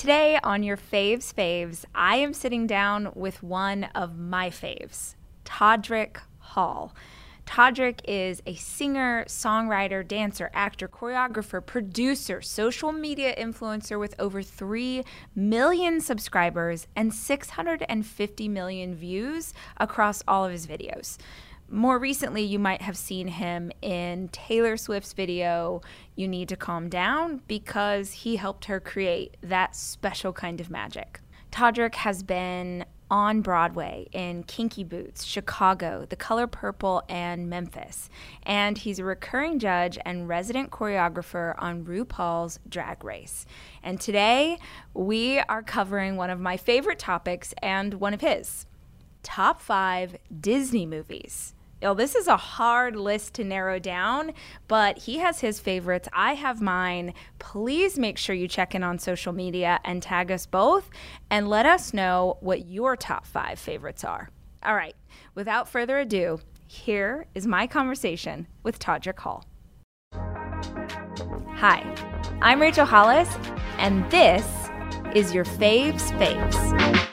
Today on your faves faves, I am sitting down with one of my faves, Todrick Hall. Todrick is a singer, songwriter, dancer, actor, choreographer, producer, social media influencer with over 3 million subscribers and 650 million views across all of his videos. More recently, you might have seen him in Taylor Swift's video, You Need to Calm Down, because he helped her create that special kind of magic. Todrick has been on Broadway in Kinky Boots, Chicago, The Color Purple, and Memphis. And he's a recurring judge and resident choreographer on RuPaul's Drag Race. And today we are covering one of my favorite topics and one of his top five Disney movies. Oh, this is a hard list to narrow down, but he has his favorites. I have mine. Please make sure you check in on social media and tag us both and let us know what your top five favorites are. All right, without further ado, here is my conversation with Todrick Hall. Hi, I'm Rachel Hollis, and this is your Faves Faves.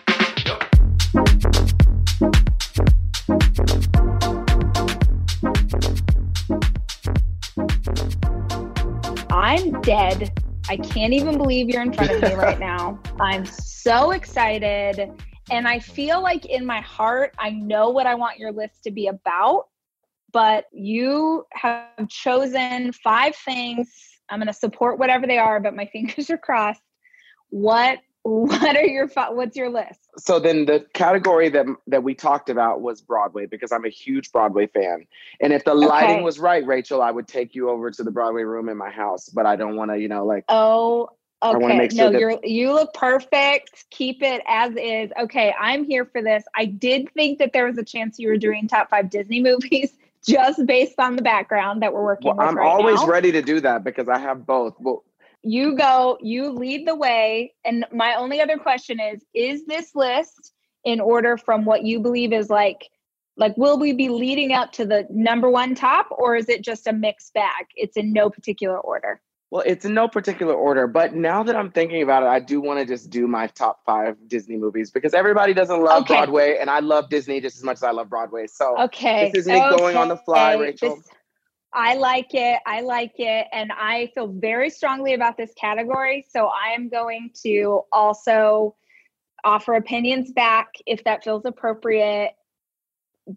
I'm dead. I can't even believe you're in front of me right now. I'm so excited. And I feel like in my heart, I know what I want your list to be about. But you have chosen five things. I'm going to support whatever they are, but my fingers are crossed. What what are your what's your list? So then the category that that we talked about was broadway because i'm a huge broadway fan. And if the okay. lighting was right rachel i would take you over to the broadway room in my house but i don't want to you know like oh okay. sure no you're you look perfect. Keep it as is. Okay i'm here for this. I did think that there was a chance you were doing top five disney movies just based on the background that we're working well, i'm right always now. ready to do that because i have both. Well you go, you lead the way. And my only other question is Is this list in order from what you believe is like, like, will we be leading up to the number one top or is it just a mixed bag? It's in no particular order. Well, it's in no particular order, but now that I'm thinking about it, I do want to just do my top five Disney movies because everybody doesn't love okay. Broadway, and I love Disney just as much as I love Broadway. So, okay, this is me okay. going on the fly, Rachel. This, I like it. I like it. And I feel very strongly about this category. So I am going to also offer opinions back if that feels appropriate.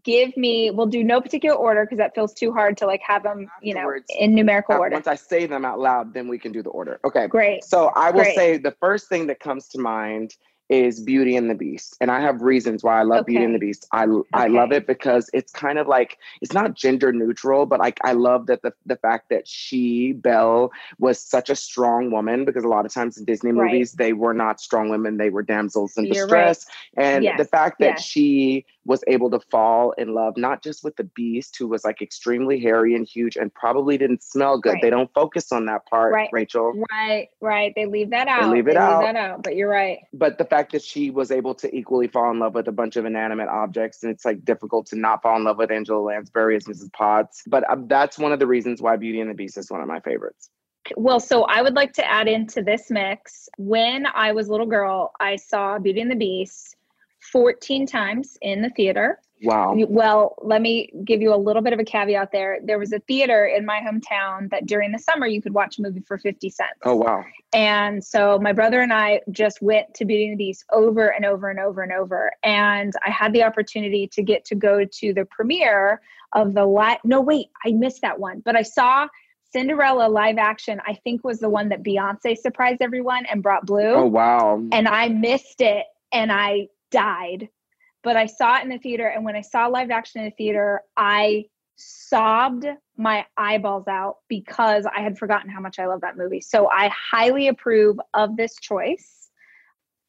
Give me, we'll do no particular order because that feels too hard to like have them, you know, in numerical order. Once I say them out loud, then we can do the order. Okay. Great. So I will Great. say the first thing that comes to mind is Beauty and the Beast, and I have reasons why I love okay. Beauty and the Beast. I okay. I love it because it's kind of like it's not gender neutral, but like I love that the the fact that she Belle was such a strong woman because a lot of times in Disney movies right. they were not strong women; they were damsels in You're distress, right. and yes. the fact that yes. she was able to fall in love not just with the beast who was like extremely hairy and huge and probably didn't smell good right. they don't focus on that part rachel right right they leave that out they leave it they out. Leave that out but you're right but the fact that she was able to equally fall in love with a bunch of inanimate objects and it's like difficult to not fall in love with angela lansbury as mrs potts but um, that's one of the reasons why beauty and the beast is one of my favorites well, so I would like to add into this mix. When I was a little girl, I saw Beauty and the Beast 14 times in the theater. Wow. Well, let me give you a little bit of a caveat there. There was a theater in my hometown that during the summer you could watch a movie for 50 cents. Oh, wow. And so my brother and I just went to Beauty and the Beast over and over and over and over. And I had the opportunity to get to go to the premiere of the live. No, wait, I missed that one. But I saw Cinderella live action, I think was the one that Beyonce surprised everyone and brought blue. Oh, wow. And I missed it. And I died. But I saw it in the theater, and when I saw live action in the theater, I sobbed my eyeballs out because I had forgotten how much I love that movie. So I highly approve of this choice.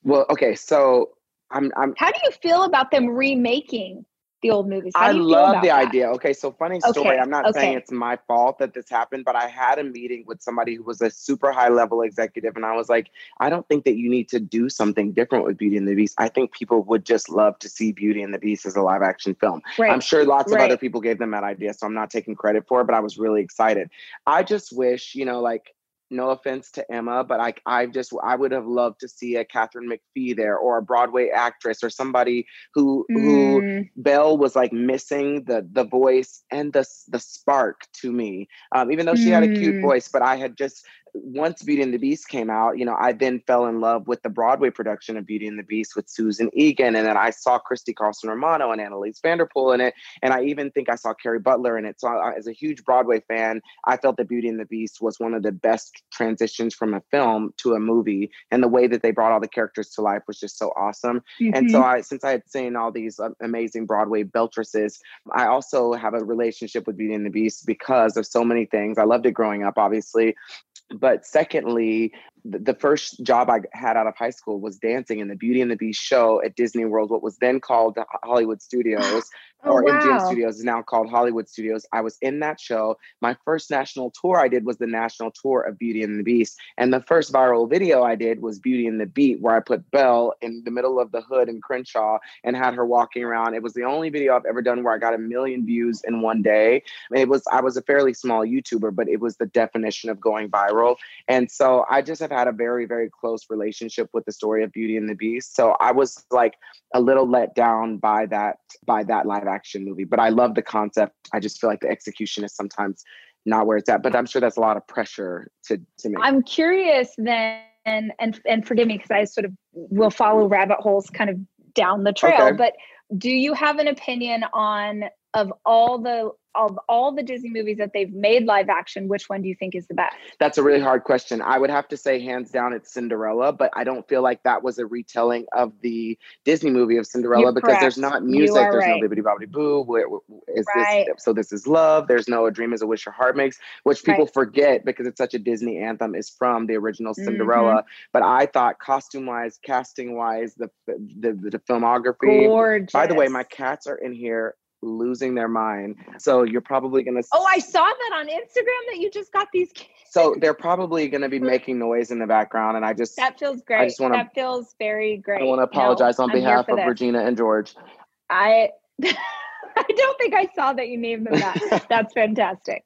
Well, okay, so I'm, I'm How do you feel about them remaking the old movies. I love the that? idea. Okay, so funny story. Okay. I'm not okay. saying it's my fault that this happened, but I had a meeting with somebody who was a super high level executive, and I was like, I don't think that you need to do something different with Beauty and the Beast. I think people would just love to see Beauty and the Beast as a live action film. Right. I'm sure lots right. of other people gave them that idea, so I'm not taking credit for it, but I was really excited. I just wish, you know, like no offense to Emma, but I I just I would have loved to see a Katharine McPhee there or a Broadway actress or somebody who mm. who Belle was like missing the the voice and the the spark to me. Um, even though she mm. had a cute mm. voice, but I had just once Beauty and the Beast came out, you know, I then fell in love with the Broadway production of Beauty and the Beast with Susan Egan. And then I saw Christy Carlson Romano and Anneliese van der Pol in it. And I even think I saw Kerry Butler in it. So I, as a huge Broadway fan, I felt that Beauty and the Beast was one of the best transitions from a film to a movie. And the way that they brought all the characters to life was just so awesome. Mm-hmm. And so mm-hmm. I, since I had seen all these uh, amazing Broadway beltresses, I also have a relationship with Beauty and the Beast because of so many things. I loved it growing up, obviously but secondly the first job I had out of high school was dancing in the Beauty and the Beast show at Disney World, what was then called Hollywood Studios, oh, or wow. MGM Studios is now called Hollywood Studios. I was in that show. My first national tour I did was the national tour of Beauty and the Beast. And the first viral video I did was Beauty and the Beat, where I put Belle in the middle of the hood in Crenshaw and had her walking around. It was the only video I've ever done where I got a million views in one day. It was I was a fairly small YouTuber, but it was the definition of going viral. And so I just have have had a very, very close relationship with the story of Beauty and the Beast. So I was like a little let down by that by that live action movie. But I love the concept. I just feel like the execution is sometimes not where it's at. But I'm sure that's a lot of pressure to to make. I'm curious then and and and forgive me because I sort of will follow rabbit holes kind of down the trail. Okay. But do you have an opinion on of all the of all the Disney movies that they've made live action, which one do you think is the best? That's a really hard question. I would have to say hands down it's Cinderella, but I don't feel like that was a retelling of the Disney movie of Cinderella You're because correct. there's not music, there's right. no bibbidi bobbidi boo. Where, is right. this so this is love. There's no a dream is a wish your heart makes, which people right. forget because it's such a Disney anthem is from the original Cinderella. Mm-hmm. But I thought costume wise, casting wise, the, the the, the filmography. Gorgeous. By the way, my cats are in here losing their mind. So you're probably going to. Oh, I saw that on Instagram that you just got these kids. So they're probably going to be making noise in the background, and I just that feels great. I just want to. That feels very great. I want to apologize no, on behalf of this. Regina and George. I. I don't think I saw that you named them that. That's fantastic.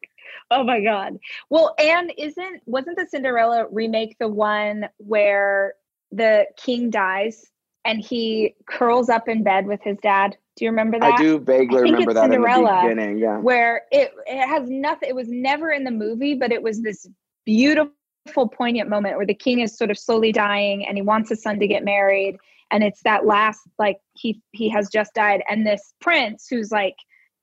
Oh my god. Well, and isn't wasn't the Cinderella remake the one where the king dies and he curls up in bed with his dad? Do you remember that? I do vaguely I remember that Cinderella, in the beginning. Yeah. Where it it has nothing. It was never in the movie, but it was this beautiful, poignant moment where the king is sort of slowly dying, and he wants his son to get married, and it's that last like he he has just died, and this prince who's like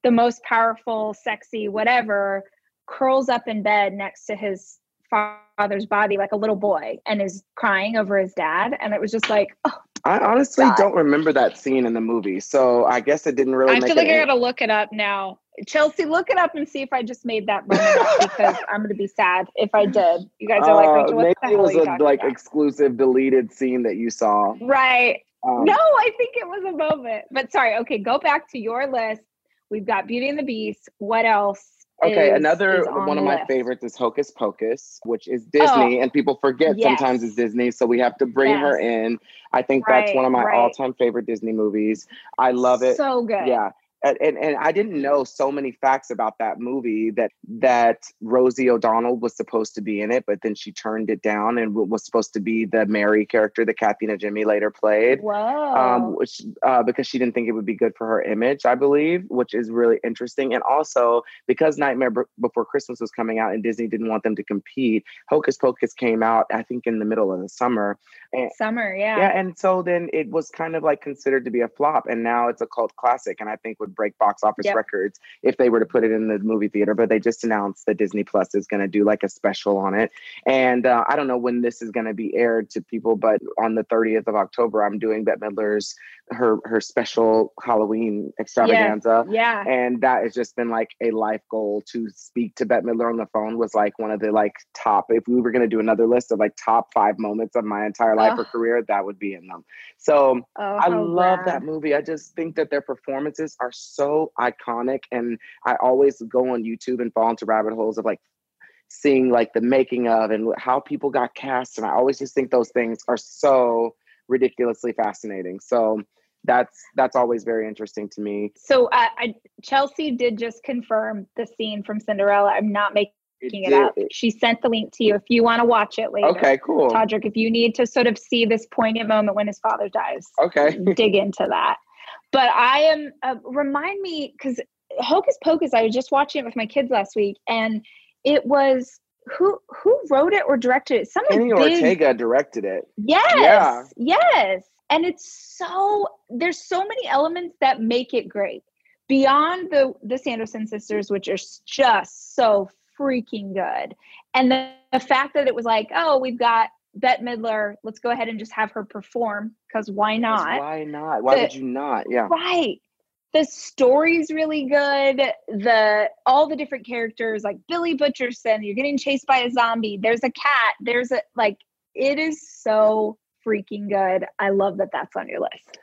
the most powerful, sexy, whatever, curls up in bed next to his father's body like a little boy and is crying over his dad, and it was just like, oh I honestly God. don't remember that scene in the movie, so I guess it didn't really. I feel like I gotta look it up now. Chelsea, look it up and see if I just made that moment because I'm gonna be sad if I did. You guys are like, uh, maybe it was a like about? exclusive deleted scene that you saw. Right. Um, no, I think it was a moment. But sorry. Okay, go back to your list. We've got Beauty and the Beast. What else? Okay, is, another is on one of my list. favorites is Hocus Pocus, which is Disney, oh, and people forget yes. sometimes it's Disney, so we have to bring yes. her in. I think right, that's one of my right. all-time favorite Disney movies. I love it. So good. Yeah and, and I didn't know so many facts about that movie that that Rosie O'Donnell was supposed to be in it, but then she turned it down and was supposed to be the Mary character that Kathy Najimy later played. Wow. Um, which uh, because she didn't think it would be good for her image, I believe, which is really interesting. And also because Nightmare B- Before Christmas was coming out and Disney didn't want them to compete, Hocus Pocus came out I think in the middle of the summer. And, summer, yeah. Yeah, and so then it was kind of like considered to be a flop, and now it's a cult classic, and I think would break box office yep. records if they were to put it in the movie theater. But they just announced that Disney Plus is going to do like a special on it. And uh, I don't know when this is going to be aired to people, but on the 30th of October, I'm doing Bette Midler's her her special Halloween extravaganza. Yeah. And that has just been like a life goal to speak to Bette Midler on the phone was like one of the like top. If we were going to do another list of like top five moments of my entire life oh. or career, that would be in them. So oh, I love that movie. I just think that their performances are so iconic, and I always go on YouTube and fall into rabbit holes of like seeing like the making of and how people got cast, and I always just think those things are so ridiculously fascinating. So that's that's always very interesting to me. So uh, I, Chelsea did just confirm the scene from Cinderella. I'm not making it, it up. She sent the link to you if you want to watch it later. Okay, cool. Todrick, if you need to sort of see this poignant moment when his father dies, okay, dig into that. But I am uh, remind me because Hocus Pocus. I was just watching it with my kids last week, and it was who who wrote it or directed it? Someone Kenny big, Ortega directed it. Yes, yeah. yes, and it's so there's so many elements that make it great beyond the the Sanderson sisters, which are just so freaking good, and the, the fact that it was like, oh, we've got Bette Midler, let's go ahead and just have her perform because why not? Why not? Why the, would you not? Yeah, right the story's really good. The all the different characters like billy butcherson you're getting chased by a zombie. There's a cat. There's a like it is so freaking good. I love that that's on your list.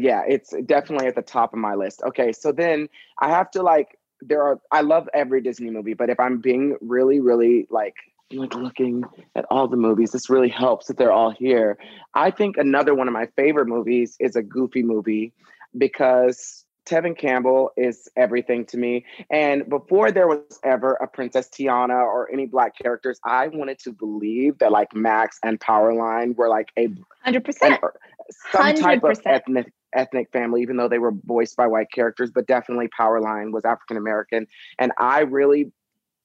Yeah it's definitely at the top of my list. Okay so then i have to like there are i love every disney movie but if i'm being really really like like looking at all the movies this really helps that they're all here. I think another one of my favorite movies is a goofy movie because Tevin Campbell is everything to me. And before there was ever a Princess Tiana or any black characters, I wanted to believe that like Max and Powerline were like a er, hundred percent some 100%. type of ethnic ethnic family, even though they were voiced by white characters, but definitely Powerline was African American. And I really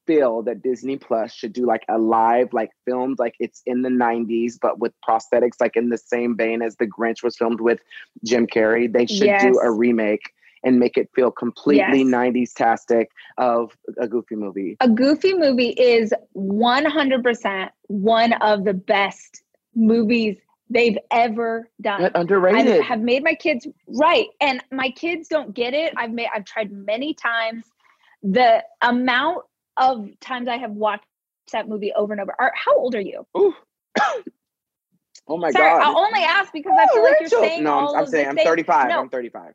feel that Disney Plus should do like a live, like filmed like it's in the 90s, but with prosthetics, like in the same vein as The Grinch was filmed with Jim Carrey. They should yes. do a remake and make it feel completely yes. 90s tastic of a goofy movie. A goofy movie is 100% one of the best movies they've ever done. Underrated. I have made my kids right and my kids don't get it. I've made I've tried many times. The amount of times I have watched that movie over and over. Are, how old are you? Ooh. oh my Sorry, god. I'll only ask because I feel oh, like you're saying no, all I'm, I'm saying I'm 35. No. I'm 35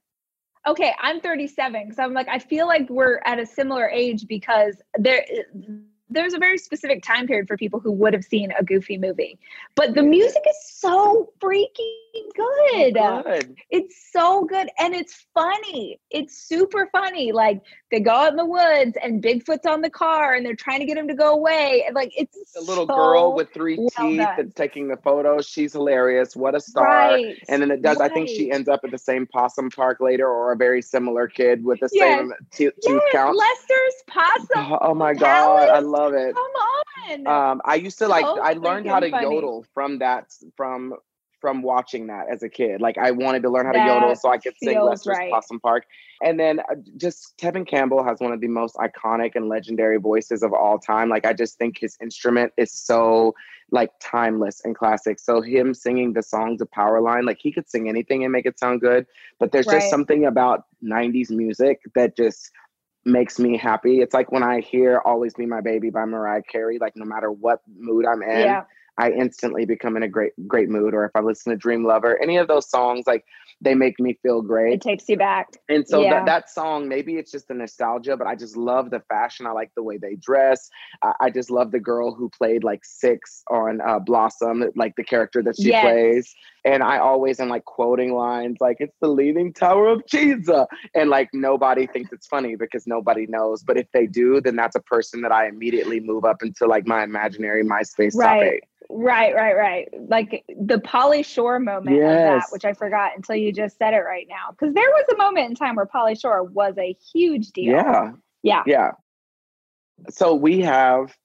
okay, I'm 37 because I'm like, I feel like we're at a similar age because there there's a very specific time period for people who would have seen a goofy movie. But the music is so freaking good. good. It's so good and it's funny. It's super funny. Like they go out in the woods and Bigfoot's on the car and they're trying to get him to go away. And like it's a little so girl with three well teeth done. that's taking the photo. She's hilarious. What a star. Right. And then it does, right. I think she ends up at the same possum park later or a very similar kid with the yes. same tooth yes. count. Lester's possum. Oh, oh my God. I love it. Come on. Um, I used to like. I learned how to funny. yodel from that. From from watching that as a kid. Like I wanted to learn how that to yodel so I could sing Lester's right. Possum Park. And then uh, just Tevin Campbell has one of the most iconic and legendary voices of all time. Like I just think his instrument is so like timeless and classic. So him singing the songs of Powerline, like he could sing anything and make it sound good. But there's right. just something about 90s music that just makes me happy. It's like when I hear Always Be My Baby by Mariah Carey, like no matter what mood I'm in, yeah. I instantly become in a great great mood. Or if I listen to Dream Lover, any of those songs, like they make me feel great. It takes you back. And so yeah. that, that song, maybe it's just the nostalgia, but I just love the fashion. I like the way they dress. I, I just love the girl who played like six on uh, Blossom, like the character that she yes. plays. And I always am like quoting lines like, it's the leaning tower of Pisa. And like nobody thinks it's funny because nobody knows. But if they do, then that's a person that I immediately move up into like my imaginary MySpace right. top eight. Right, right, right. Like the Pauly Shore moment yes. of that, which I forgot until you just said it right now. Because there was a moment in time where Pauly Shore was a huge deal. Yeah. Yeah. Yeah. So we have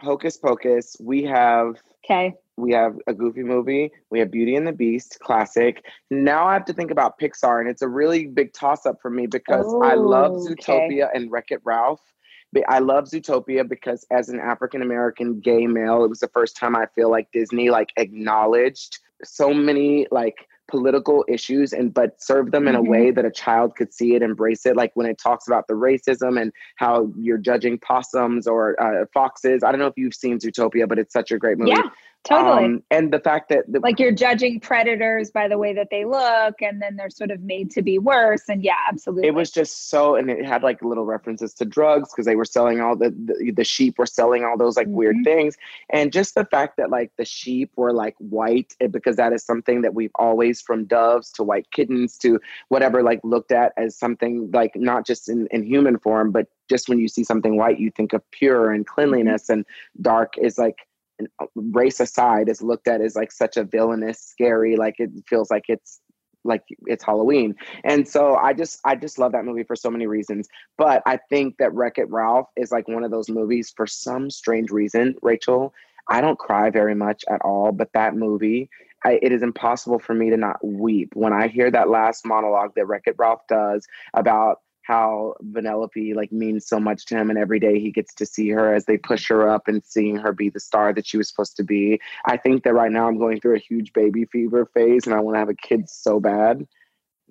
Hocus Pocus. We have Okay. We have a goofy movie. We have Beauty and the Beast, classic. Now I have to think about Pixar, and it's a really big toss up for me because oh, I love oh, Zootopia okay. and Wreck It Ralph. I love Zootopia because as an African American gay male, it was the first time I feel like Disney like acknowledged so many like political issues and but serve them in mm-hmm. a way that a child could see it embrace it like when it talks about the racism and how you're judging possums or uh, foxes i don't know if you've seen zootopia but it's such a great movie yeah. Totally. Um, and the fact that the, like you're judging predators by the way that they look and then they're sort of made to be worse. And yeah, absolutely. It was just so, and it had like little references to drugs because they were selling all the, the, the, sheep were selling all those like mm-hmm. weird things. And just the fact that like the sheep were like white eh, because that is something that we've always from doves to white kittens to whatever like looked at as something like not just in, in human form, but just when you see something white, you think of pure and cleanliness mm-hmm. and dark is like race aside is looked at as like such a villainous scary like it feels like it's like it's halloween. And so i just i just love that movie for so many reasons. But i think that wreck it ralph is like one of those movies for some strange reason rachel i don't cry very much at all but that movie I, it is impossible for me to not weep when i hear that last monologue that wreck it ralph does about how Vanellope like means so much to him and every day he gets to see her as they push her up and seeing her be the star that she was supposed to be. I think that right now I'm going through a huge baby fever phase and I want to have a kid so bad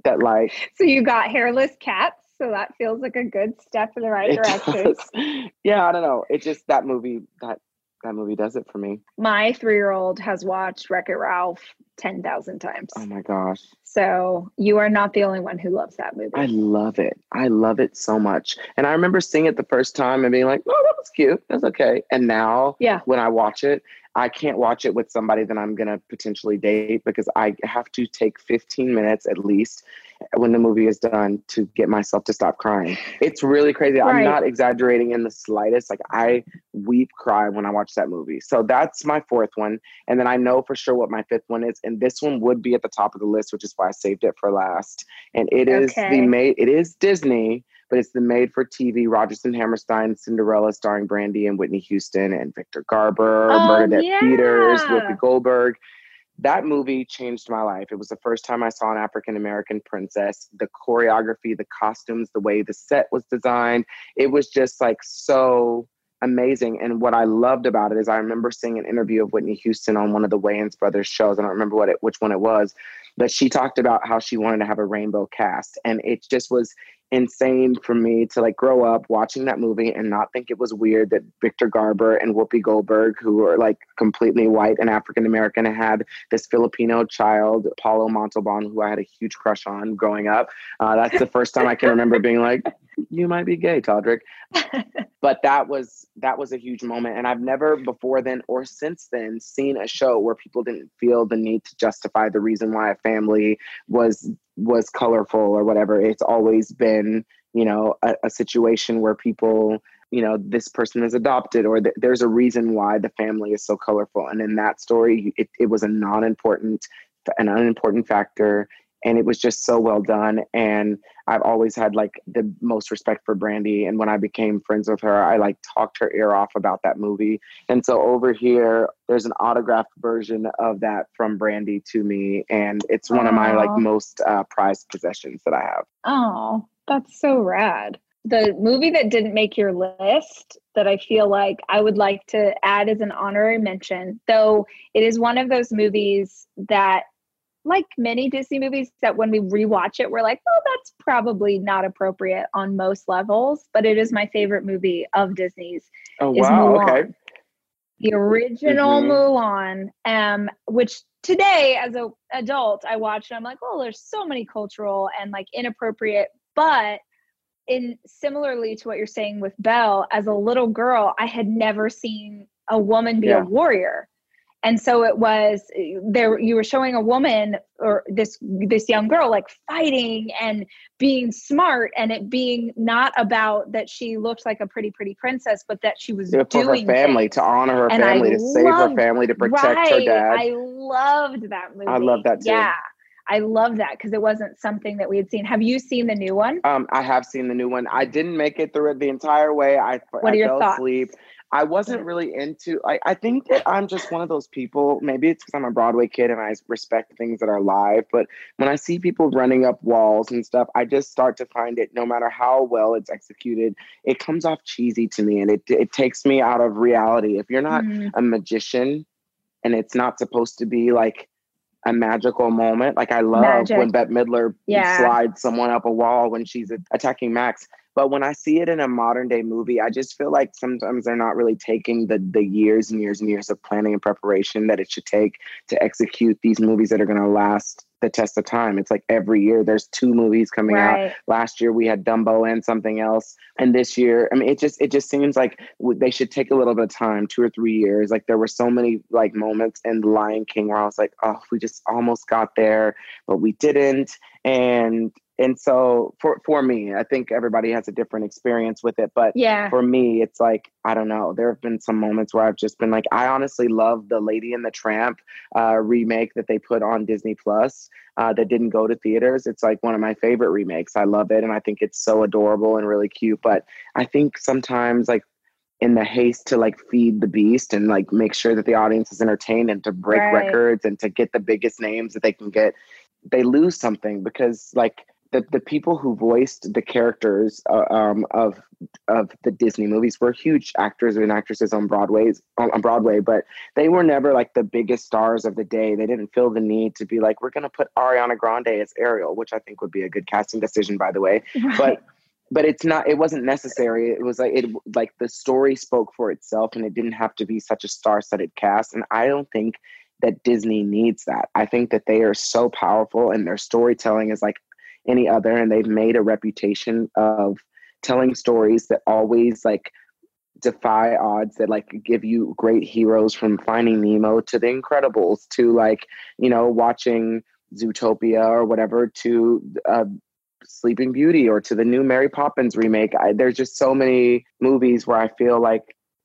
that like So you got hairless cats, so that feels like a good step in the right direction. yeah, I don't know. It just that movie that that movie does it for me. My three year old has watched Wreck It Ralph 10,000 times. Oh my gosh. So you are not the only one who loves that movie. I love it. I love it so much. And I remember seeing it the first time and being like, oh, that was cute. That's okay. And now, yeah. when I watch it, I can't watch it with somebody that I'm going to potentially date because I have to take 15 minutes at least when the movie is done to get myself to stop crying. It's really crazy. Right. I'm not exaggerating in the slightest. Like I weep cry when I watch that movie. So that's my fourth one. And then I know for sure what my fifth one is. And this one would be at the top of the list, which is why I saved it for last. And it is okay. the made it is Disney, but it's the made for TV Rodgers and Hammerstein Cinderella starring Brandy and Whitney Houston and Victor Garber, oh, Bernadette yeah. Peters, Whoopi Goldberg. That movie changed my life. It was the first time I saw an African American princess. The choreography, the costumes, the way the set was designed, it was just like so amazing. And what I loved about it is I remember seeing an interview of Whitney Houston on one of the Wayans Brothers shows. I don't remember what it, which one it was, but she talked about how she wanted to have a rainbow cast. And it just was insane for me to like grow up watching that movie and not think it was weird that Victor Garber and Whoopi Goldberg, who are like completely white and African American, had this Filipino child, Paolo Montalban, who I had a huge crush on growing up. Uh, that's the first time I can remember being like, "You might be gay, Todrick." but that was that was a huge moment, and I've never before then or since then seen a show where people didn't feel the need to justify the reason why a family was was colorful or whatever. It's always been, you know, a, a situation where people, you know, this person is adopted or th- there's a reason why the family is so colorful. And in that story, it, it was a non-important, an unimportant factor and it was just so well done. And i've always had like the most respect for brandy. And when i became friends with her i like talked her ear off about that movie. And so over here there's an autographed version of that from brandy to me. And it's one Aww. of my like most uh, prized possessions that i have. Oh that's so rad. The movie that didn't make your list that I feel like I would like to add as an honorary mention, though it is one of those movies that like many Disney movies that when we rewatch it, we're like, well, that's probably not appropriate on most levels, but it is my favorite movie of Disney's. Oh, wow. Mulan. Okay. The original mm-hmm. Mulan, um, which today as an adult, I watched and I'm like, oh, there's so many cultural and like inappropriate, but in similarly to what you're saying with Belle, as a little girl, I had never seen a woman be yeah. a warrior and so it was there you were showing a woman or this this young girl like fighting and being smart and it being not about that she looked like a pretty pretty princess but that she was yeah, for doing her family things. to honor her and family I to loved, save her family to protect right, her dad i loved that movie i love that too yeah I love that because it wasn't something that we had seen. Have you seen the new one? Um, I have seen the new one. I didn't make it through it the entire way. I, what I are your fell thoughts? asleep. I wasn't really into. I, I think that I'm just one of those people. Maybe it's because I'm a Broadway kid and I respect things that are live. But when I see people running up walls and stuff, I just start to find it. No matter how well it's executed, it comes off cheesy to me, and it it takes me out of reality. If you're not mm. a magician, and it's not supposed to be like a magical moment. Like I love Magic. when Bette Midler yeah. slides someone up a wall when she's attacking Max But when I see it in a modern day movie, I just feel like sometimes they're not really taking the the years and years and years of planning and preparation that it should take to execute these movies that are going to last the test of time. It's like every year there's two movies coming right. out. Last year we had Dumbo and something else, and this year, I mean, it just it just seems like they should take a little bit of time, two or three years. Like there were so many like moments in Lion King where I was like, oh, we just almost got there, but we didn't, and and so for for me i think everybody has a different experience with it but yeah. for me it's like i don't know there have been some moments where i've just been like i honestly love the lady and the tramp uh, remake that they put on disney plus uh, that didn't go to theaters. It's like one of my favorite remakes. I love it and i think it's so adorable and really cute but i think sometimes like in the haste to like feed the beast and like make sure that the audience is entertained and to break right. records and to get the biggest names that they can get they lose something because like the, the people who voiced the characters uh, um, of of the Disney movies were huge actors and actresses on Broadway's on Broadway, but they were never like the biggest stars of the day. They didn't feel the need to be like, we're going to put Ariana Grande as Ariel, which I think would be a good casting decision, by the way. Right. But but it's not. It wasn't necessary. It was like it like the story spoke for itself, and it didn't have to be such a star-studded cast. And I don't think that Disney needs that. I think that they are so powerful and their storytelling is like any other and they've made a reputation of telling stories that always like defy odds that like give you great heroes from finding nemo to the incredibles to like you know watching zootopia or whatever to uh, sleeping beauty or to the new mary poppins remake I, there's just so many movies where i feel like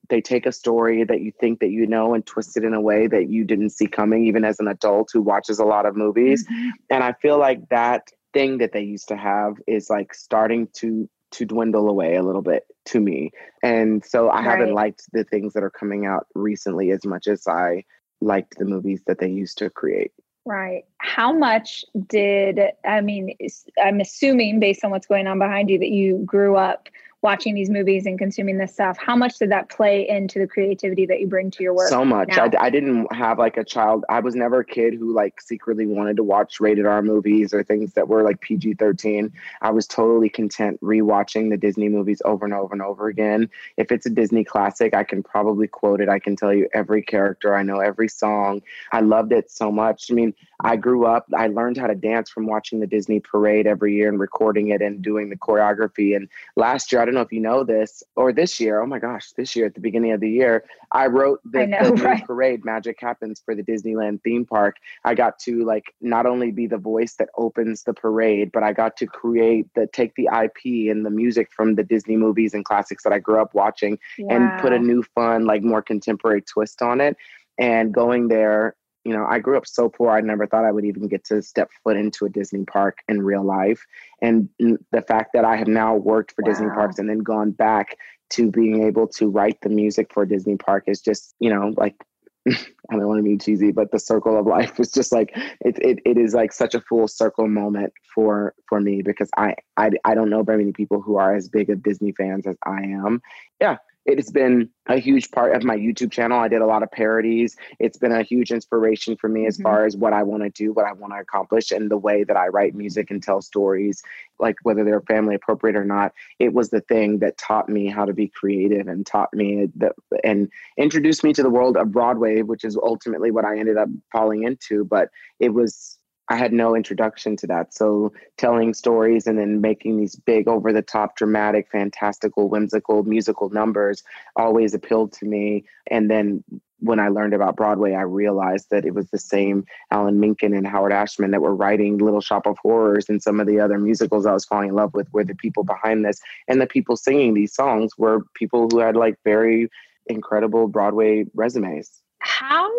they take a story that you think that you know and twist it in a way that you didn't see coming even as an adult who watches a lot of movies mm-hmm. and i feel like that thing that they used to have is like starting to to dwindle away a little bit to me. And so I right. haven't liked the things that are coming out recently as much as I liked the movies that they used to create. Right. How much did, I mean, I'm assuming based on what's going on behind you that you grew up watching these movies and consuming this stuff how much did that play into the creativity that you bring to your work so much. I, I, didn't have like a child i was never a kid who like secretly wanted to watch rated r movies or things that were like pg-13 i was totally content rewatching the disney movies over and over and over again. If it's a disney classic i can probably quote it. I can tell you every character. I know every song. I loved it so much. I mean i grew up i learned how to dance from watching the disney parade every year and recording it and doing the choreography and last year i don't know if you know this, or this year, oh my gosh, this year at the beginning of the year, I wrote the, I know, the right? parade Magic Happens for the Disneyland theme park. I got to like not only be the voice that opens the parade, but I got to create the take the IP and the music from the Disney movies and classics that I grew up watching wow. and put a new fun, like more contemporary twist on it. And going there you know, I grew up so poor, I never thought I would even get to step foot into a Disney park in real life. And the fact that I have now worked for wow. Disney parks and then gone back to being able to write the music for Disney park is just, you know, like, I don't want to be cheesy, but the circle of life is just like it, it, it is like such a full circle moment for for me because I, I I don't know very many people who are as big of Disney fans as I am. Yeah, it has been a huge part of my YouTube channel. I did a lot of parodies. It's been a huge inspiration for me as mm-hmm. far as what I want to do, what I want to accomplish, and the way that I write music and tell stories, like whether they're family appropriate or not. It was the thing that taught me how to be creative and taught me that and introduced me to the world of Broadway, which is ultimately what I ended up falling into. But it was I had no introduction to that. So telling stories and then making these big, over the top, dramatic, fantastical, whimsical musical numbers always appealed to me. And then when I learned about Broadway, I realized that it was the same Alan Menken and Howard Ashman that were writing Little Shop of Horrors and some of the other musicals I was falling in love with were the people behind this. And the people singing these songs were people who had like very incredible Broadway resumes. How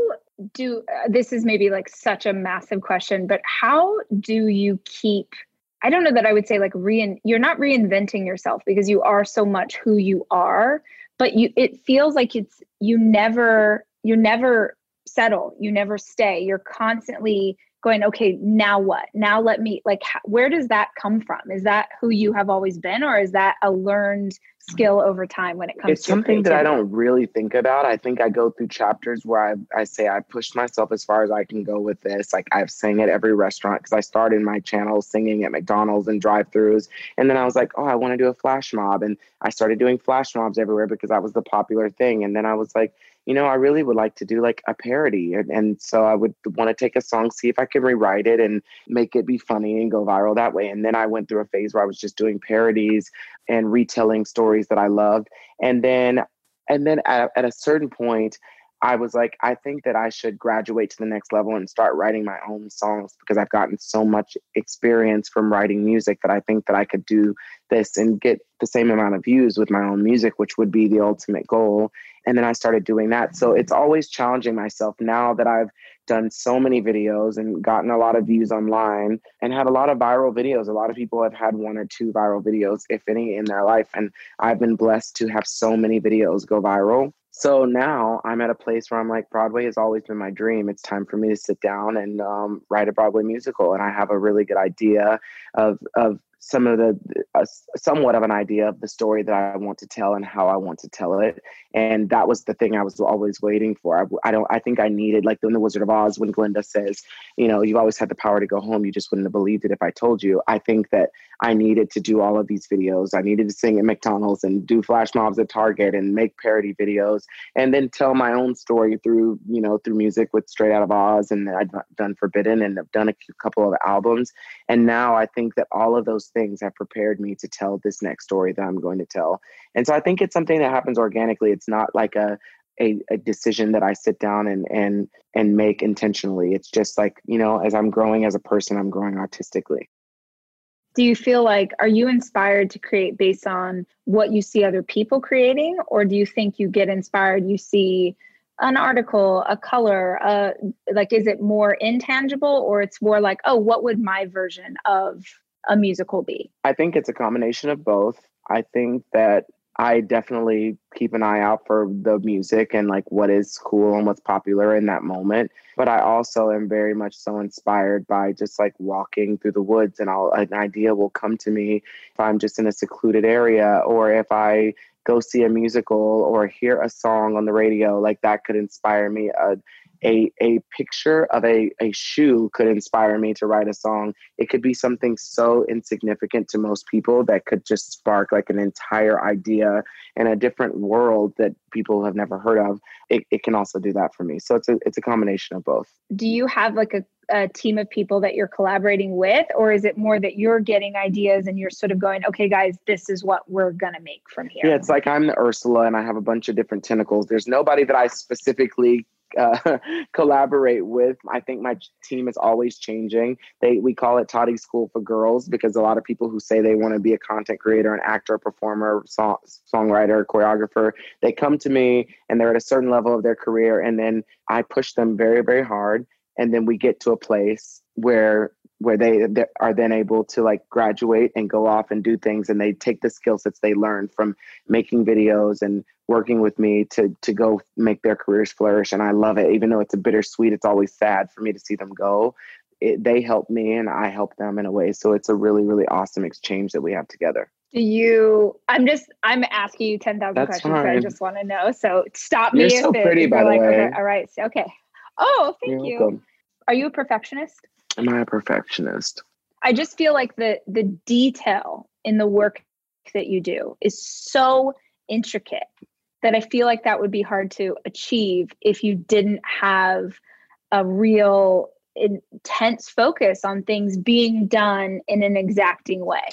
do uh, this is maybe like such a massive question, but how do you keep I don't know that I would say like rein you're not reinventing yourself because you are so much who you are, but you it feels like it's you never you never settle, you never stay. You're constantly going, okay, now what? Now let me, like, where does that come from? Is that who you have always been, or is that a learned skill over time when it comes to? it's something that I don't really think about. I think I go through chapters where I, I say I pushed myself as far as I can go with this. Like I've sang at every restaurant because I started my channel singing at McDonald's and drive throughs. And then I was like, oh, I want to do a flash mob. And I started doing flash mobs everywhere because that was the popular thing. And then I was like, you know, I really would like to do like a parody. And, and so I would want to take a song, see if I can rewrite it and make it be funny and go viral that way. And then I went through a phase where I was just doing parodies and retelling stories that I loved. And then, and then at, at a certain point, I was like, I think that I should graduate to the next level and start writing my own songs because I've gotten so much experience from writing music that I think that I could do this and get the same amount of views with my own music, which would be the ultimate goal. And then I started doing that. So it's always challenging myself now that I've done so many videos and gotten a lot of views online and had a lot of viral videos. A lot of people have had one or two viral videos, if any, in their life. And I've been blessed to have so many videos go viral so now I'm at a place where I'm like, Broadway has always been my dream. It's time for me to sit down and um, write a Broadway musical. And I have a really good idea of of some of the uh, somewhat of an idea of the story that I want to tell and how I want to tell it. And that was the thing I was always waiting for. I, I don't. I think I needed like in the Wizard of Oz when Glinda says, you know, you've always had the power to go home. You just wouldn't have believed it if I told you. I think that I needed to do all of these videos. I needed to sing at McDonald's and do flash mobs at Target and make parody videos and then tell my own story through you know through music with Straight Out of Oz and I've done Forbidden and I've done a couple of albums. And now I think that all of those things have prepared me to tell this next story that I'm going to tell. And so I think it's something that happens organically. It's not like a a, a, decision that I sit down and and and make intentionally. It's just like, you know, as I'm growing as a person, I'm growing artistically. Do you feel like are you inspired to create based on what you see other people creating or do you think you get inspired you see an article, a color, uh like is it more intangible or it's more like, oh, what would my version of a musical be? I think it's a combination of both. I think that I definitely keep an eye out for the music and like what is cool and what's popular in that moment. But I also am very much so inspired by just like walking through the woods and I'll, an idea will come to me if I'm just in a secluded area or if I go see a musical or hear a song on the radio, like that could inspire me. Uh, a, a picture of a, a shoe could inspire me to write a song. It could be something so insignificant to most people that could just spark like an entire idea in a different world that people have never heard of. It, it can also do that for me. So it's a, it's a combination of both. Do you have like a, a team of people that you're collaborating with, or is it more that you're getting ideas and you're sort of going, okay, guys, this is what we're going to make from here? Yeah, it's like I'm the Ursula and I have a bunch of different tentacles. There's nobody that I specifically uh, collaborate with. I think my team is always changing. They we call it Toddy School for Girls because a lot of people who say they want to be a content creator, an actor, performer, song, songwriter, choreographer, they come to me and they're at a certain level of their career, and then I push them very very hard, and then we get to a place where where they, they, are then able to like graduate and go off and do things and they take the skill sets they learned from making videos and working with me to to go make their careers flourish and i love it. Even though it's a bittersweet it's always sad for me to see them go. It, they help me and i help them in a way. So it's a really really awesome exchange that we have together. Do you i'm just i'm asking you 10,000 questions fine. i just want to know. So stop me You're so pretty, by the like, way. Okay, all right okay. Oh thank You're you. welcome. are you a perfectionist? Am I a perfectionist? I just feel like the the detail in the work that you do is so intricate that I feel like that would be hard to achieve if you didn't have a real intense focus on things being done in an exacting way.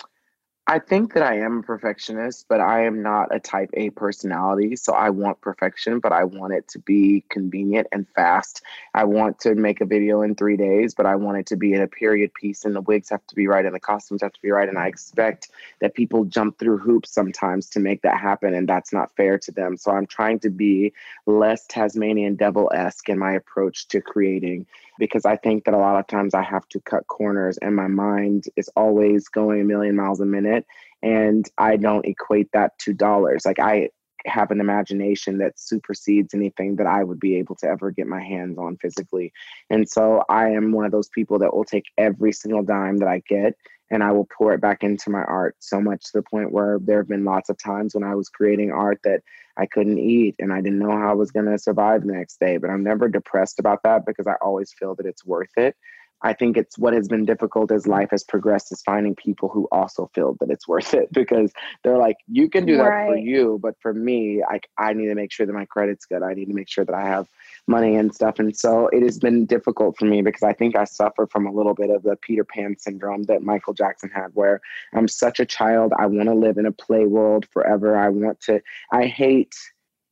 I think that I am a perfectionist, but I am not a type A personality. So I want perfection, but I want it to be convenient and fast. I want to make a video in three days, but I want it to be in a period piece and the wigs have to be right and the costumes have to be right. And I expect that people jump through hoops sometimes to make that happen. And that's not fair to them. So I'm trying to be less Tasmanian devil esque in my approach to creating because I think that a lot of times I have to cut corners and my mind is always going a million miles a minute and I don't equate that to dollars. Like I have an imagination that supersedes anything that I would be able to ever get my hands on physically. And so I am one of those people that will take every single dime that I get and I will pour it back into my art so much to the point where there have been lots of times when I was creating art that I couldn't eat and I didn't know how I was going to survive the next day. But I'm never depressed about that because I always feel that it's worth it. I think it's what has been difficult as life has progressed is finding people who also feel that it's worth it because they're like, you can do that right. for you, but for me, I, I need to make sure that my credit's good. I need to make sure that I have money and stuff. And so it has been difficult for me because I think I suffer from a little bit of the Peter Pan syndrome that Michael Jackson had, where I'm such a child. I want to live in a play world forever. I want to, I hate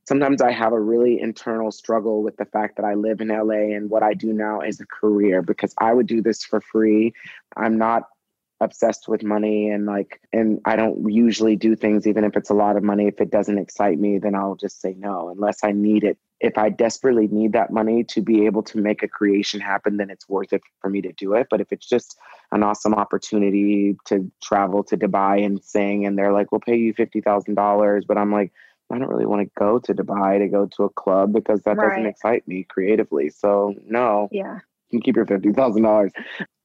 sometimes I have a really internal struggle with the fact that I live in LA and what I do now is a career because I would do this for free. I'm not obsessed with money and like and I don't usually do things even if it's a lot of money if it doesn't excite me then I'll just say no unless I need it if I desperately need that money to be able to make a creation happen, then it's worth it for me to do it. But if it's just an awesome opportunity to travel to Dubai and sing, and they're like, we'll pay you $50,000, but I'm like, I don't really want to go to Dubai to go to a club because that right. doesn't excite me creatively. So no. Yeah. You can keep your fifty thousand dollars.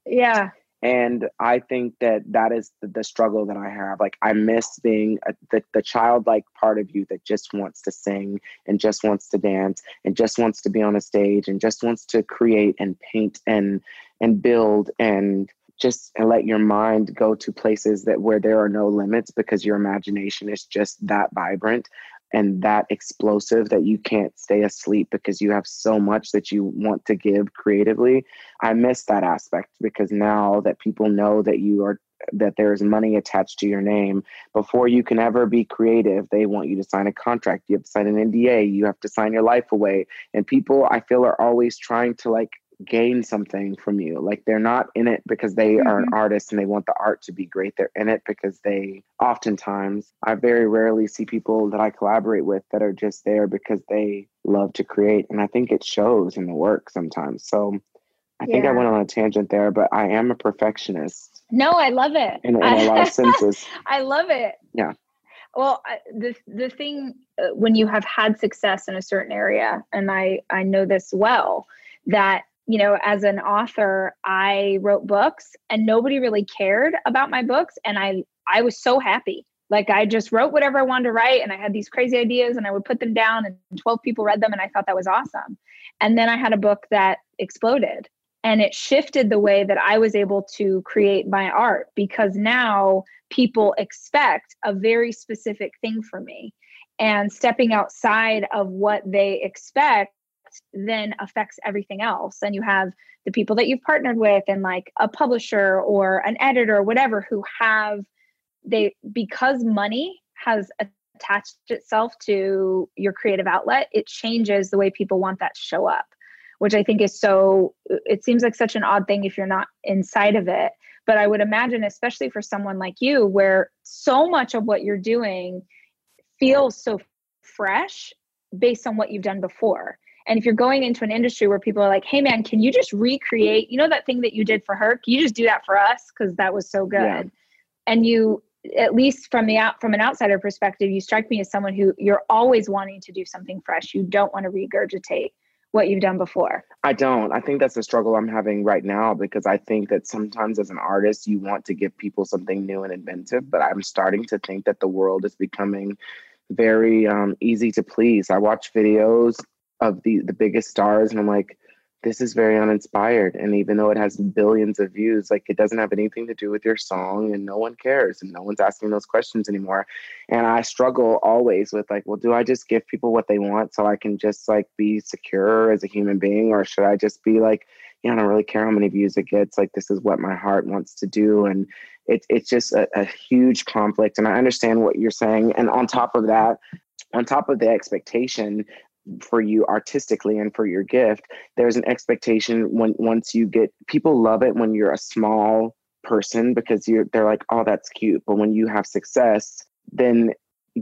Yeah. And I think that that is the, the struggle that I have. Like I miss being a, the the childlike part of you that just wants to sing and just wants to dance and just wants to be on a stage and just wants to create and paint and and build and just let your mind go to places that where there are no limits because your imagination is just that vibrant and that explosive that you can't stay asleep because you have so much that you want to give creatively. I miss that aspect because now that people know that you are that there's money attached to your name before you can ever be creative they want you to sign a contract you have to sign an nda you have to sign your life away and people i feel are always trying to like gain something from you. Like they're not in it because they mm-hmm. are an mm-hmm. artist and they want the art to be great. They're in it because they oftentimes, I very rarely see people that I collaborate with that are just there because they love to create. And I think it shows in the work sometimes. So I think. I went on a tangent there, but I am a perfectionist. No, I love it. In, in a lot of senses. I love it. Yeah. Well, the the thing uh, when you have had success in a certain area, and I I know this well, that you know, as an author, I wrote books and nobody really cared about my books. And I, I was so happy. Like I just wrote whatever I wanted to write and I had these crazy ideas and I would put them down and 12 people read them and I thought that was awesome. And then I had a book that exploded and it shifted the way that I was able to create my art because now people expect a very specific thing from me. And stepping outside of what they expect then affects everything else. And you have the people that you've partnered with and like a publisher or an editor or whatever who have they because money has attached itself to your creative outlet, it changes the way people want that to show up, which I think is so it seems like such an odd thing if you're not inside of it. But I would imagine, especially for someone like you, where so much of what you're doing feels so fresh based on what you've done before. And if you're going into an industry where people are like, hey man, can you just recreate, you know, that thing that you did for her? Can you just do that for us? Because that was so good. Yeah. And you, at least from the out from an outsider perspective, you strike me as someone who you're always wanting to do something fresh. You don't want to regurgitate what you've done before. I don't. I think that's the struggle I'm having right now because I think that sometimes as an artist, you want to give people something new and inventive, but I'm starting to think that the world is becoming very um, easy to please. I watch videos of the the biggest stars and i'm like this is very uninspired. And even though it has billions of views like it doesn't have anything to do with your song and no one cares and no one's asking those questions anymore. And i struggle always with like well do i just give people what they want so i can just like be secure as a human being? Or should i just be like you know, i don't really care how many views it gets like this is what my heart wants to do. And it, it's just a, a huge conflict. And i understand what you're saying. And on top of that on top of the expectation for you artistically and for your gift there's an expectation when once you get people love it when you're a small person because you're they're like oh that's cute. But when you have success then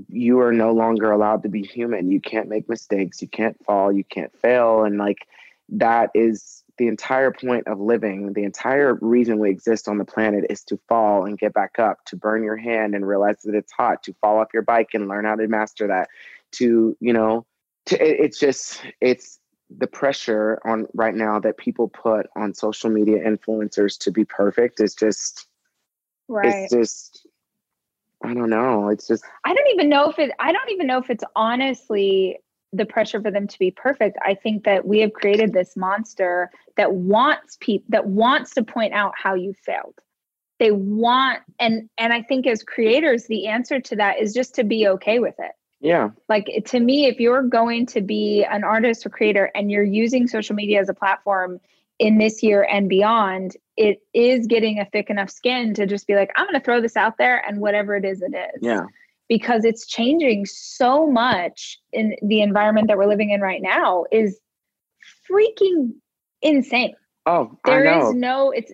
you are no longer allowed to be human. You can't make mistakes. You can't fall. You can't fail. And like that is the entire point of living. The entire reason we exist on the planet is to fall and get back up to burn your hand and realize that it's hot to fall off your bike and learn how to master that to you know it's just it's the pressure on right now that people put on social media influencers to be perfect is just right. it's just I don't know. It's just I don't even know if it I don't even know if it's honestly the pressure for them to be perfect. I think that we have created this monster that wants people that wants to point out how you failed. They want and and I think as creators the answer to that is just to be okay with it. Yeah. Like to me, if you're going to be an artist or creator and you're using social media as a platform in this year and beyond, it is getting a thick enough skin to just be like, I'm going to throw this out there and whatever it is, it is. Yeah. Because it's changing so much in the environment that we're living in right now is freaking insane. Oh, there is no, it's,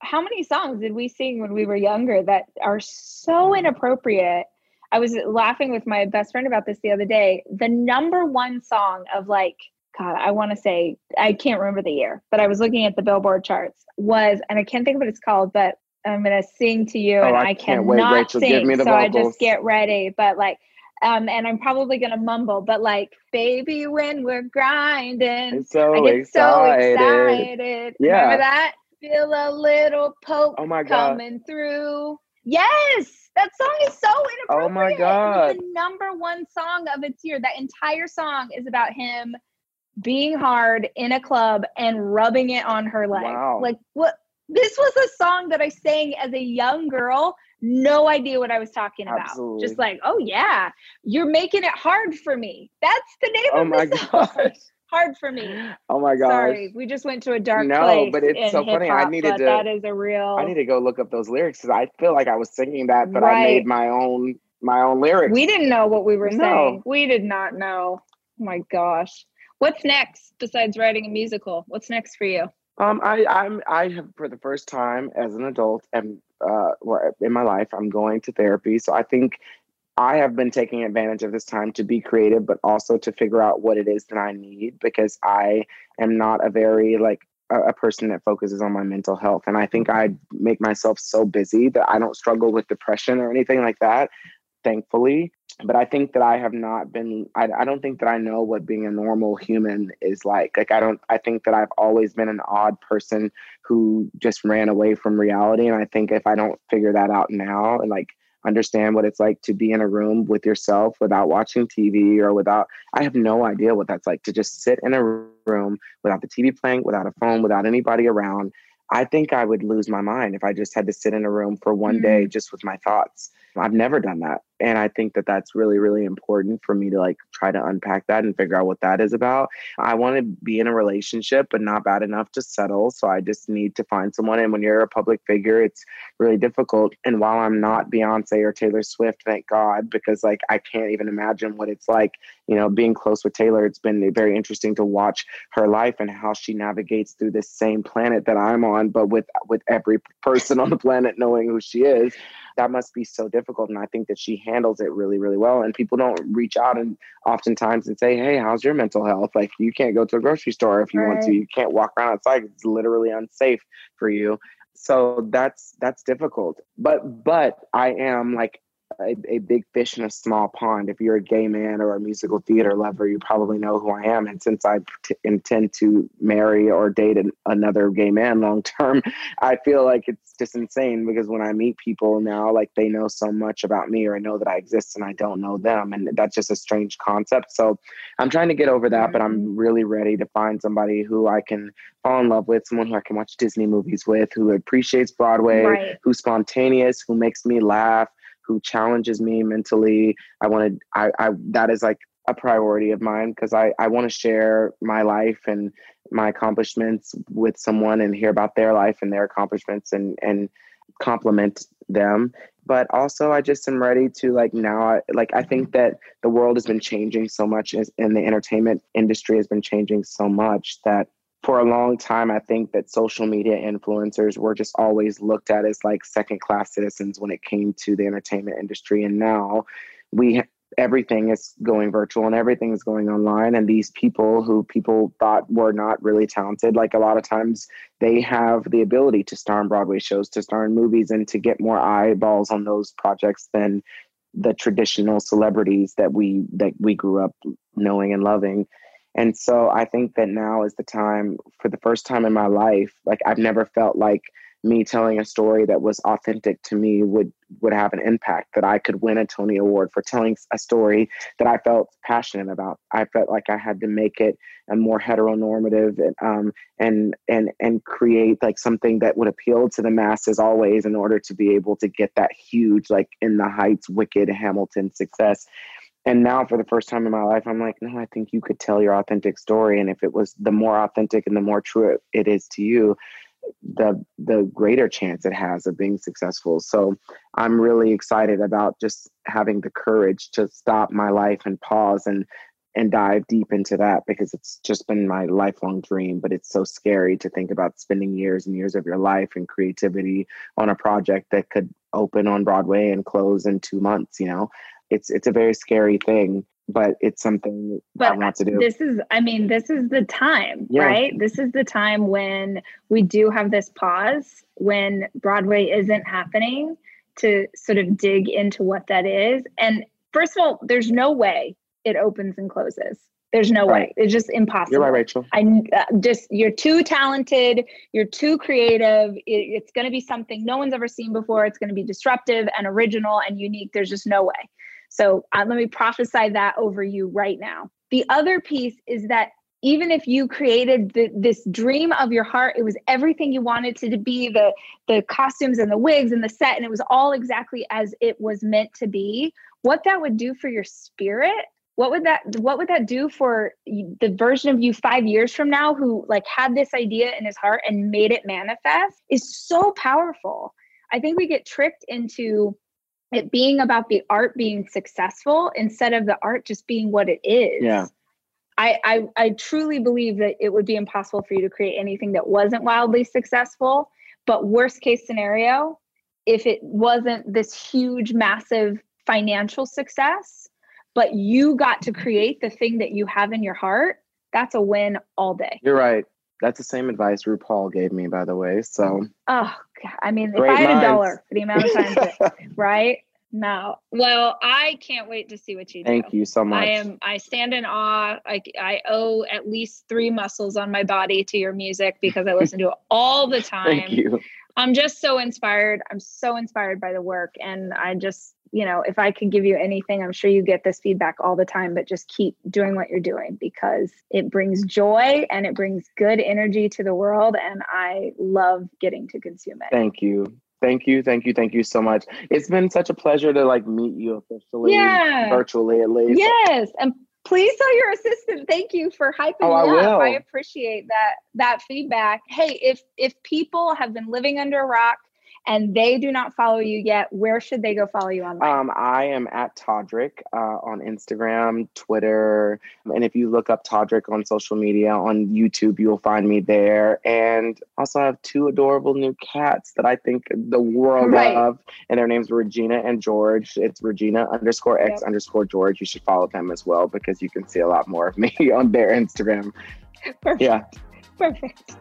how many songs did we sing when we were younger that are so inappropriate I was laughing with my best friend about this the other day. The number one song of like, God, I want to say, I can't remember the year, but I was looking at the Billboard charts was, and I can't think of what it's called, but I'm going to sing to you oh, and I, I cannot Rachel, sing. so vocals. I just get ready. But like, um, and I'm probably gonna mumble, but like, baby, when we're grinding, so I get excited. so excited. Yeah. Remember that? Feel a little poke oh my God. coming through. Yes, that song is so inappropriate. Oh my god! It's the number one song of its year. That entire song is about him being hard in a club and rubbing it on her leg. Wow. Like what? This was a song that I sang as a young girl. No idea what I was talking about. Absolutely. Just like, oh yeah, you're making it hard for me. That's the name oh of the song. Oh my gosh hard for me. Oh my gosh. Sorry, we just went to a dark no, place. No, but it's so funny. I needed to. That is a real. I need to go look up those lyrics because I feel like I was singing that, but right. I made my own my own lyrics. We didn't know what we were no. saying. We did not know. Oh my gosh. What's next besides writing a musical? What's next for you? Um, I I'm I have for the first time as an adult and uh in my life I'm going to therapy. So I think I have been taking advantage of this time to be creative, but also to figure out what it is that I need because I am not a very like a, person that focuses on my mental health. And I think I make myself so busy that I don't struggle with depression or anything like that, thankfully. But I think that I have not been, I, I don't think that I know what being a normal human is like. Like, I don't, I think that I've always been an odd person who just ran away from reality. And I think if I don't figure that out now, and like, understand what it's like to be in a room with yourself without watching TV or without I have no idea what that's like to just sit in a room without the TV playing, without a phone, without anybody around. I think I would lose my mind if I just had to sit in a room for one mm-hmm. day just with my thoughts. I've never done that. And I think that that's really, really important for me to like try to unpack that and figure out what that is about. I want to be in a relationship, but not bad enough to settle. So I just need to find someone. And when you're a public figure, it's really difficult. And while I'm not Beyonce or Taylor Swift, thank God, because like I can't even imagine what it's like, you know, being close with Taylor. It's been very interesting to watch her life and how she navigates through this same planet that I'm on, but with with every person on the planet knowing who she is that must be so difficult. And I think that she handles it really, really well. And people don't reach out and oftentimes and say, Hey, how's your mental health? Like you can't go to a grocery store if you right. want to. You can't walk around outside. It's literally unsafe for you. So that's that's difficult. But but I am like a, a, big fish in a small pond. If you're a gay man or a musical theater lover, you probably know who I am. And since I t- intend to marry or date an, another gay man long term, I feel like it's just insane because when I meet people now, like they know so much about me or I know that I exist and I don't know them. And that's just a strange concept. So I'm trying to get over that, but I'm really ready to find somebody who I can fall in love with, someone who I can watch Disney movies with, who appreciates Broadway, right. who's spontaneous, who makes me laugh who challenges me mentally. I want to, I, I, that is like a priority of mine because I, I want to share my life and my accomplishments with someone and hear about their life and their accomplishments and, and compliment them. But also, I just am ready to like now, like, I think that the world has been changing so much and the entertainment industry has been changing so much that for a long time, I think that social media influencers were just always looked at as like second class citizens when it came to the entertainment industry. And now we everything is going virtual and everything is going online and these people who people thought were not really talented like a lot of times they have the ability to star in broadway shows to star in movies and to get more eyeballs on those projects than the traditional celebrities that we that we grew up knowing and loving. And so I think that now is the time for the first time in my life, like I've never felt like me telling a story that was authentic to me would would have an impact that I could win a Tony Award for telling a story that I felt passionate about. I felt like I had to make it a more heteronormative and um, and and and create like something that would appeal to the masses always in order to be able to get that huge like in the heights wicked Hamilton success. And now for the first time in my life, I'm like, no, I think you could tell your authentic story. And if it was the more authentic and the more true it is to you, the the greater chance it has of being successful. So I'm really excited about just having the courage to stop my life and pause and and dive deep into that because it's just been my lifelong dream but it's so scary to think about spending years and years of your life and creativity on a project that could open on Broadway and close in 2 months, you know. It's it's a very scary thing but it's something but I want to do. This is, I mean, this is the time, yeah. right? This is the time when we do have this pause, when Broadway isn't happening to sort of dig into what that is. And first of all, there's no way it opens and closes. There's no right. way. It's just impossible. You're right, Rachel. I uh, just you're too talented. You're too creative. It, it's going to be something no one's ever seen before. It's going to be disruptive and original and unique. There's just no way. So uh, let me prophesy that over you right now. The other piece is that even if you created the, this dream of your heart, it was everything you wanted to be the the costumes and the wigs and the set, and it was all exactly as it was meant to be. What that would do for your spirit what would that what would that do for the version of you five years from now who like had this idea in his heart and made it manifest is so powerful i think we get tricked into it being about the art being successful instead of the art just being what it is. Yeah. I, I, I truly believe that it would be impossible for you to create anything that wasn't wildly successful. But worst case scenario, if it wasn't this huge, massive financial success, but you got to create the thing that you have in your heart, that's a win all day. You're right. That's the same advice RuPaul gave me, by the way. So, oh, oh I mean, if I had minds. a dollar for the amount of time, that, right? No. Well, I can't wait to see what you do. Thank you so much. I am I stand in awe. I I owe at least 3 muscles on my body to your music because I listen to it all the time. Thank you. I'm just so inspired. I'm so inspired by the work and I just you know, if I could give you anything, I'm sure you get this feedback all the time, but just keep doing what you're doing because it brings joy and it brings good energy to the world. And I love getting to consume it. Thank you. Thank you, thank you, thank you so much. It's been such a pleasure to like meet you officially, yeah. virtually at least. Yes, and please tell your assistant thank you for hyping oh, I up. Will. I appreciate that that feedback. Hey, if if people have been living under a rock and they do not follow you yet, where should they go follow you online? Um, I am at Todrick uh, on Instagram, Twitter, and if you look up Todrick on social media on YouTube, you'll find me there. And also, I have two adorable new cats that I think the world right. of, and their names are Regina and George. It's Regina underscore X yep. underscore George. You should follow them as well because you can see a lot more of me on their Instagram. Perfect. Yeah. Perfect.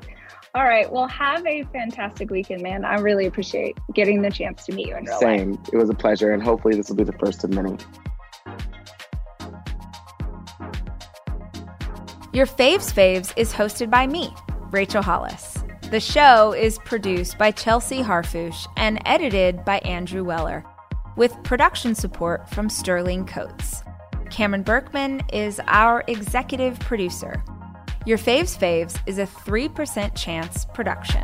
All right. Well, have a fantastic weekend, man. I really appreciate getting the chance to meet you in real Same. life. It was a pleasure, and hopefully, this will be the first of many. Your Faves Faves is hosted by me, Rachel Hollis. The show is produced by Chelsea Harfouche and edited by Andrew Weller, with production support from Sterling Coates. Cameron Berkman is our executive producer. Your Faves Faves is a 3% chance production.